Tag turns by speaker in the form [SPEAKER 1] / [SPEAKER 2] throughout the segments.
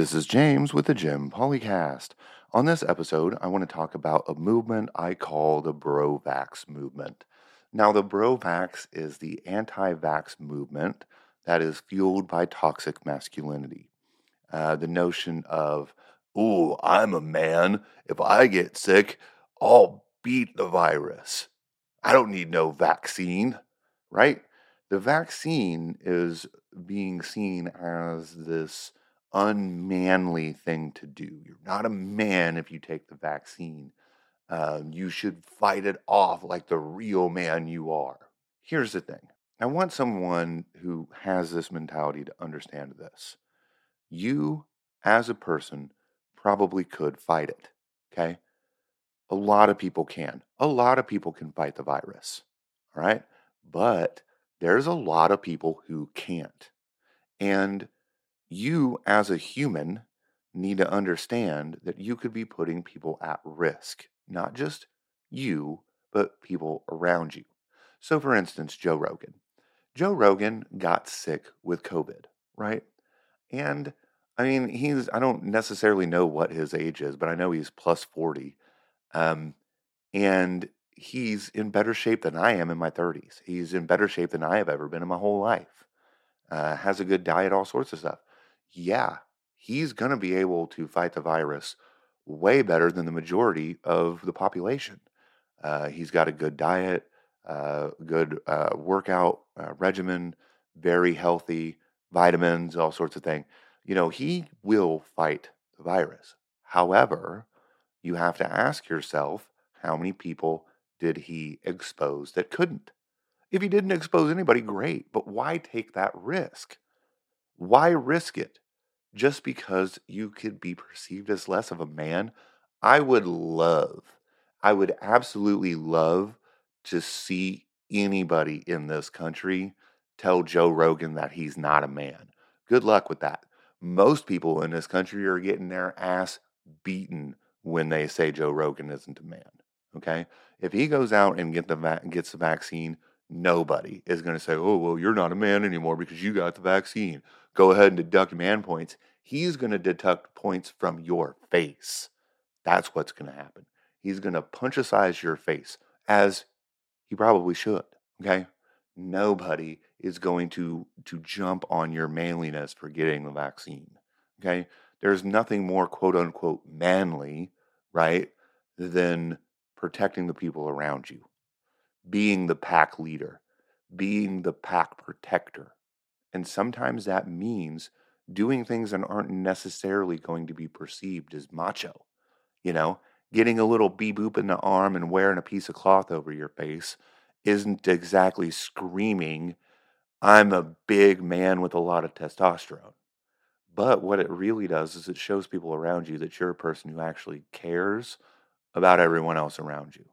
[SPEAKER 1] This is James with the Jim Policast. On this episode, I want to talk about a movement I call the Bro Vax movement. Now, the Bro Vax is the anti vax movement that is fueled by toxic masculinity. Uh, the notion of, oh, I'm a man. If I get sick, I'll beat the virus. I don't need no vaccine, right? The vaccine is being seen as this unmanly thing to do. You're not a man if you take the vaccine. Uh, you should fight it off like the real man you are. Here's the thing I want someone who has this mentality to understand this. You, as a person, probably could fight it. Okay. A lot of people can. A lot of people can fight the virus. All right. But there's a lot of people who can't. And you, as a human, need to understand that you could be putting people at risk, not just you, but people around you. So, for instance, Joe Rogan. Joe Rogan got sick with COVID, right? And I mean, he's, I don't necessarily know what his age is, but I know he's plus 40. Um, and he's in better shape than I am in my 30s. He's in better shape than I have ever been in my whole life. Uh, has a good diet, all sorts of stuff yeah, he's going to be able to fight the virus way better than the majority of the population. Uh, he's got a good diet, uh, good uh, workout uh, regimen, very healthy, vitamins, all sorts of things. You know, he will fight the virus. However, you have to ask yourself how many people did he expose that couldn't? If he didn't expose anybody, great, but why take that risk? Why risk it? Just because you could be perceived as less of a man? I would love, I would absolutely love to see anybody in this country tell Joe Rogan that he's not a man. Good luck with that. Most people in this country are getting their ass beaten when they say Joe Rogan isn't a man. Okay? If he goes out and get the va- gets the vaccine, nobody is going to say, "Oh, well, you're not a man anymore because you got the vaccine." Go ahead and deduct man points. He's going to deduct points from your face. That's what's going to happen. He's going to punchicize your face as he probably should. Okay? Nobody is going to to jump on your manliness for getting the vaccine. Okay? There's nothing more quote unquote manly, right, than protecting the people around you being the pack leader, being the pack protector. And sometimes that means doing things that aren't necessarily going to be perceived as macho. You know, getting a little bee boop in the arm and wearing a piece of cloth over your face isn't exactly screaming, I'm a big man with a lot of testosterone. But what it really does is it shows people around you that you're a person who actually cares about everyone else around you.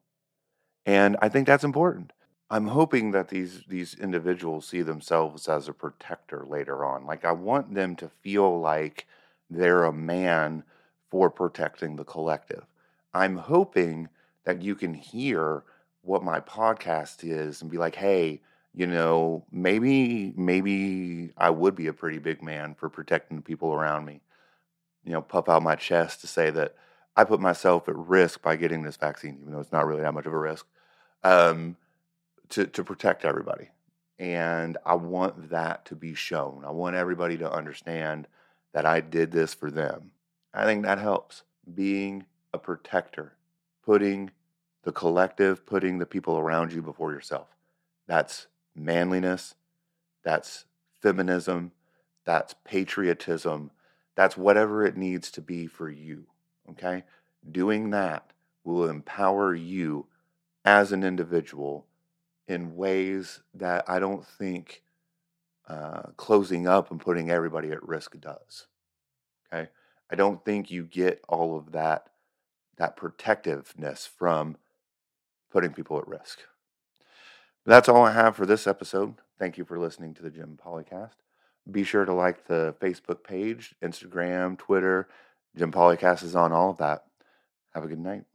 [SPEAKER 1] And I think that's important. I'm hoping that these these individuals see themselves as a protector later on. Like I want them to feel like they're a man for protecting the collective. I'm hoping that you can hear what my podcast is and be like, "Hey, you know, maybe maybe I would be a pretty big man for protecting the people around me." You know, puff out my chest to say that I put myself at risk by getting this vaccine, even though it's not really that much of a risk um, to to protect everybody. And I want that to be shown. I want everybody to understand that I did this for them. I think that helps. Being a protector, putting the collective, putting the people around you before yourself. That's manliness. That's feminism. That's patriotism. That's whatever it needs to be for you. Okay? Doing that will empower you as an individual in ways that I don't think uh, closing up and putting everybody at risk does. Okay, I don't think you get all of that that protectiveness from putting people at risk. That's all I have for this episode. Thank you for listening to the Jim Policast. Be sure to like the Facebook page, Instagram, Twitter. Jim Policast is on all of that. Have a good night.